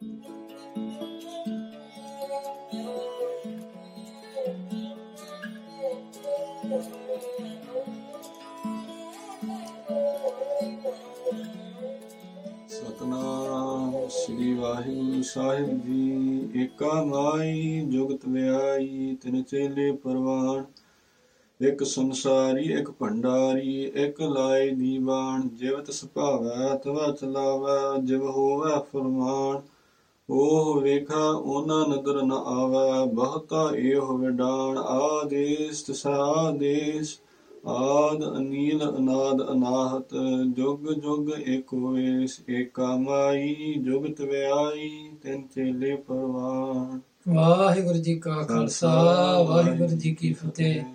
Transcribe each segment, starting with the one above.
ਸਤਨਾਮ ਸ੍ਰੀ ਵਾਹਿਗੁਰੂ ਸਾਹਿਬ ਜੀ, ਏਕਾ ਮਾਈ ਜੁਗਤ ਵਿਆਈ ਤਿਨ ਚੇਲੇ ਪਰਵਾਨ, ਇੱਕ ਸੰਸਾਰੀ, ਇੱਕ ਭੰਡਾਰੀ, ਇੱਕ ਲਾਏ ਦੀਵਾਨ ਜਿਵ ਤਿਸ ਭਾਵੈ ਤਵਾ ਚਲਾਵੈ ਜਿਵ ਹੋਵੈ ਫਰਮਾਨ। ਉਹ ਵੇਖਾ ਉਹਨਾਂ ਨਦਰ ਨ ਆਵੈ ਬਹੁਤਾ ਏਹ ਵਿਡਾਣ ਆਦੇਸ ਤਿਸਾ ਦੇਸ ਆਦ ਅਨੀਲ ਅਨਾਦ ਅਨਾਹਤ ਜੁਗ ਜੁਗ ਏਕ ਹੋਇਸ ਏਕਾ ਮਾਈ ਜੁਗਤ ਵਿਆਈ ਤਿਨ ਚੇਲੇ ਪਰਵਾਨ Vaheguru Ji Ka Khalsa, Vaheguru Ji Ki Fateh.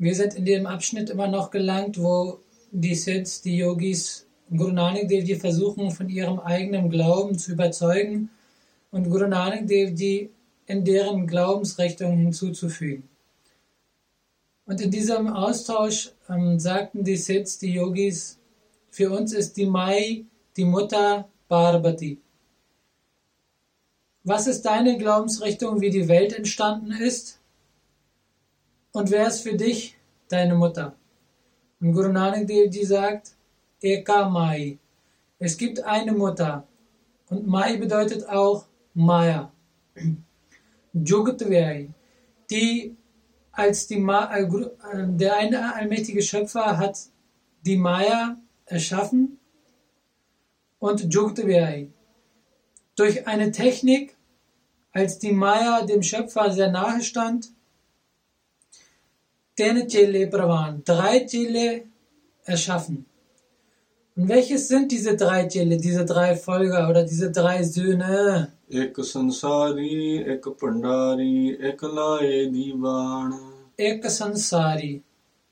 Wir sind in dem Abschnitt immer noch gelangt, wo die Siddhs, die Yogis, Guru Nanak Dev Ji versuchen, von ihrem eigenen Glauben zu überzeugen und Guru Nanak Dev Ji in deren Glaubensrichtung hinzuzufügen. Und in diesem Austausch ähm, sagten die Siddhs, die Yogis, für uns ist die Mai die Mutter Parvati. Was ist deine Glaubensrichtung, wie die Welt entstanden ist? Und wer ist für dich deine Mutter? Und Guru Nanak Dev Ji sagt, Eka Mai. Es gibt eine Mutter. Und Mai bedeutet auch Maya. Jugatvai. Die als die Ma äh, äh, der eine allmächtige Schöpfer hat die Maya erschaffen und Jugatvai. Durch eine Technik, als die Maya dem Schöpfer sehr nahe stand, Tene Chele Pravan, drei Chele erschaffen. Und welches sind diese drei Jelle, diese drei Folger oder diese drei Söhne? Ek Sansari, Ek Pandari, Ek Lae Divana. Ek Sansari.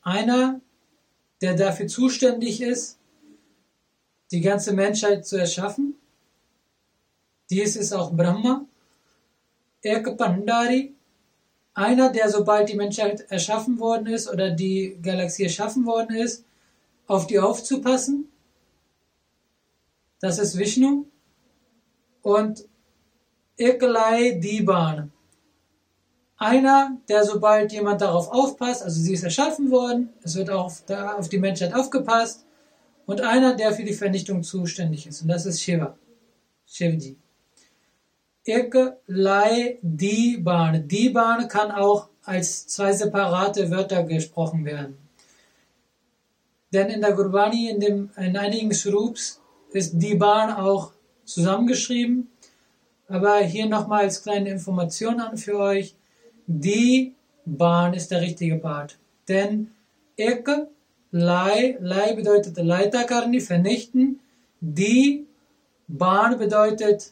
Einer, der dafür zuständig ist, die ganze Menschheit zu erschaffen. Dies ist auch Brahma. Ek Pandari. Einer, der sobald die Menschheit erschaffen worden ist oder die Galaxie erschaffen worden ist, auf die aufzupassen das ist Vishnu. Und Ekalai Diban. Einer, der sobald jemand darauf aufpasst, also sie ist erschaffen worden, es wird auch auf, die Menschheit aufgepasst, und einer, der für die Vernichtung zuständig ist, und das ist Shiva. Shivji. Ek Lai Diban. Diban kann auch als zwei separate Wörter gesprochen werden. Denn in der Gurbani, in, dem, in einigen Shrups, ist Diban auch zusammengeschrieben. Aber hier nochmal als kleine Information an für euch. Die Bahn ist der richtige Part. Denn Ek, Lai, Lai bedeutet Leitakarni, vernichten. Die Bahn bedeutet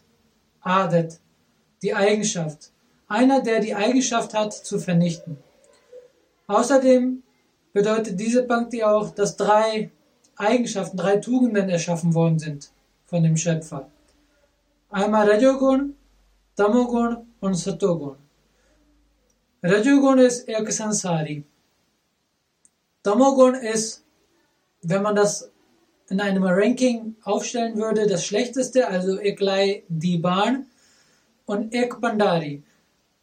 Adet, die Eigenschaft. Einer, der die Eigenschaft hat, zu vernichten. Außerdem bedeutet diese Punkte auch, dass drei Eigenschaften, drei Tugenden erschaffen worden sind von dem Schöpfer. Einmal Rajogun, Tamogun und Satogun. Rajogun ist Ek Sansari. Tamogun ist, wenn man das in einem Ranking aufstellen würde, das schlechteste, also Eklai Diban und Ek Pandari.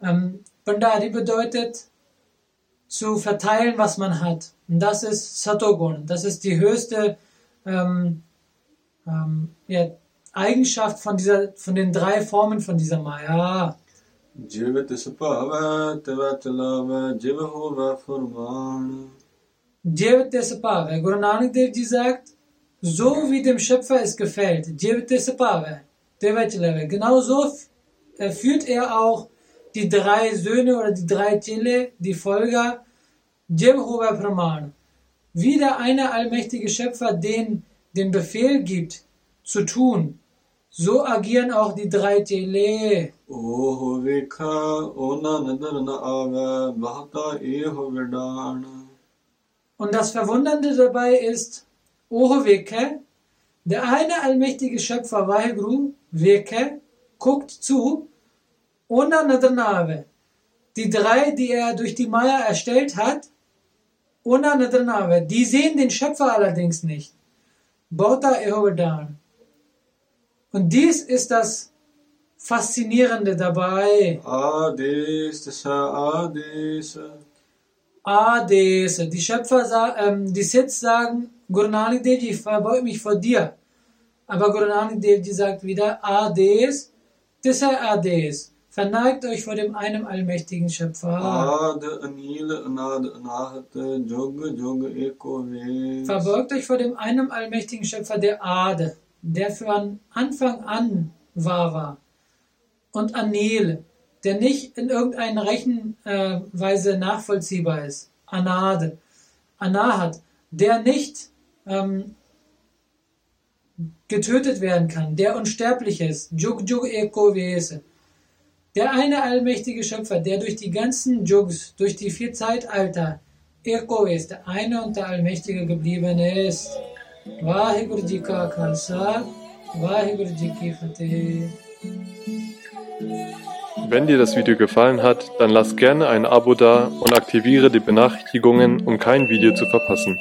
Ähm, Pandari bedeutet zu verteilen, was man hat. Das ist Satogun. Das ist die höchste ähm, ähm, ja, Eigenschaft von, dieser, von den drei Formen von dieser Maya. Jivate Guru Nanak Dev Ji sagt, so wie dem Schöpfer es gefällt, Jivate Sapave, Devatilave, genau so äh, führt er auch die drei Söhne oder die drei Tele, die Folger, Jib Huwa Brahman, wieder einer allmächtige Schöpfer, den den Befehl gibt, zu tun. So agieren auch die drei Tele. Und das Verwundernde dabei ist, Ohoveke, der eine allmächtige Schöpfer Vaheguru, Weke, guckt zu, Onanadranave, die drei, die er durch die Maya erstellt hat, Nadranave, die sehen den Schöpfer allerdings nicht. Bauta Ehovedan. Und dies ist das Faszinierende dabei. Ades, Tessa Ades. Ades. Die Schöpfer, ähm, die Siths sagen, Guru Nanak Dev ich verbeug mich vor dir. Aber Guru Nanak Dev sagt wieder, Ades, Tissa Ades. Verneigt euch vor dem einem allmächtigen Schöpfer. Verbeugt euch vor dem einen allmächtigen Schöpfer der Ade, der von Anfang an wahr war. Und Anil, der nicht in irgendeiner Rechenweise nachvollziehbar ist. Anade, Anahat, der nicht ähm, getötet werden kann, der unsterblich ist. Jug Jug Eko Vese. Der eine allmächtige Schöpfer, der durch die ganzen Jugs, durch die vier Zeitalter, Eko ist, der eine und der allmächtige gebliebene ist. Vaheguru Ji ka. Wenn dir das Video gefallen hat, dann lass gerne ein Abo da und aktiviere die Benachrichtigungen, um kein Video zu verpassen.